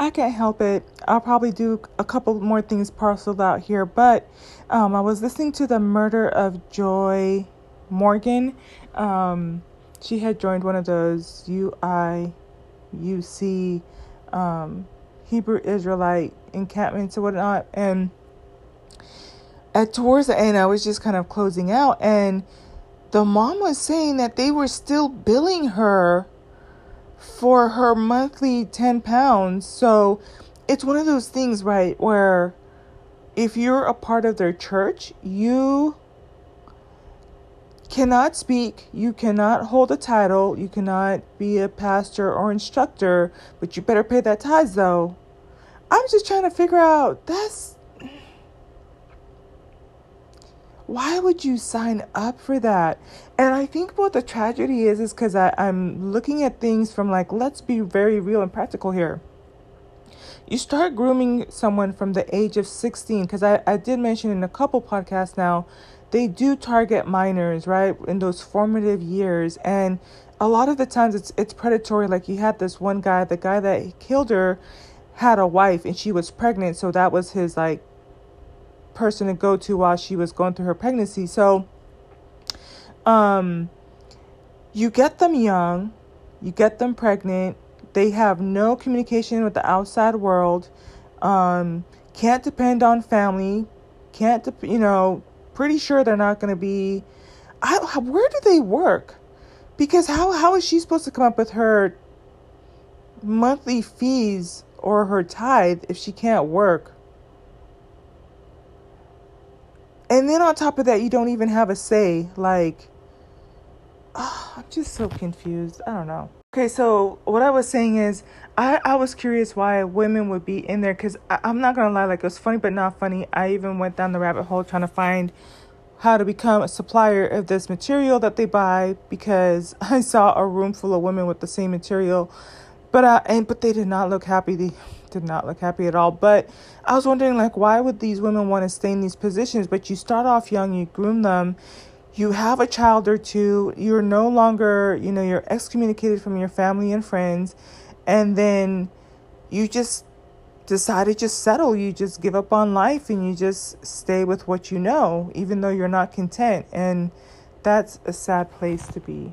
I can't help it. I'll probably do a couple more things parceled out here, but um, I was listening to the murder of Joy Morgan. Um, she had joined one of those UI, UC, um, Hebrew Israelite encampments or whatnot, and at towards the end, I was just kind of closing out, and the mom was saying that they were still billing her for her monthly 10 pounds. So it's one of those things, right, where if you're a part of their church, you cannot speak, you cannot hold a title, you cannot be a pastor or instructor, but you better pay that tithes though. I'm just trying to figure out that's why would you sign up for that? And I think what the tragedy is is because I'm looking at things from like, let's be very real and practical here. You start grooming someone from the age of 16, because I, I did mention in a couple podcasts now, they do target minors, right, in those formative years. And a lot of the times it's it's predatory. Like you had this one guy, the guy that killed her had a wife and she was pregnant, so that was his like person to go to while she was going through her pregnancy. So, um, you get them young, you get them pregnant, they have no communication with the outside world, um, can't depend on family, can't, de- you know, pretty sure they're not going to be. I, where do they work? Because how, how is she supposed to come up with her monthly fees or her tithe if she can't work? And then on top of that, you don't even have a say. Like, oh, I'm just so confused. I don't know. Okay, so what I was saying is, I, I was curious why women would be in there because I'm not gonna lie, like it was funny but not funny. I even went down the rabbit hole trying to find how to become a supplier of this material that they buy because I saw a room full of women with the same material, but uh, and but they did not look happy. They did not look happy at all. But I was wondering, like, why would these women want to stay in these positions? But you start off young, you groom them, you have a child or two, you're no longer, you know, you're excommunicated from your family and friends, and then you just decide to just settle. You just give up on life and you just stay with what you know, even though you're not content. And that's a sad place to be.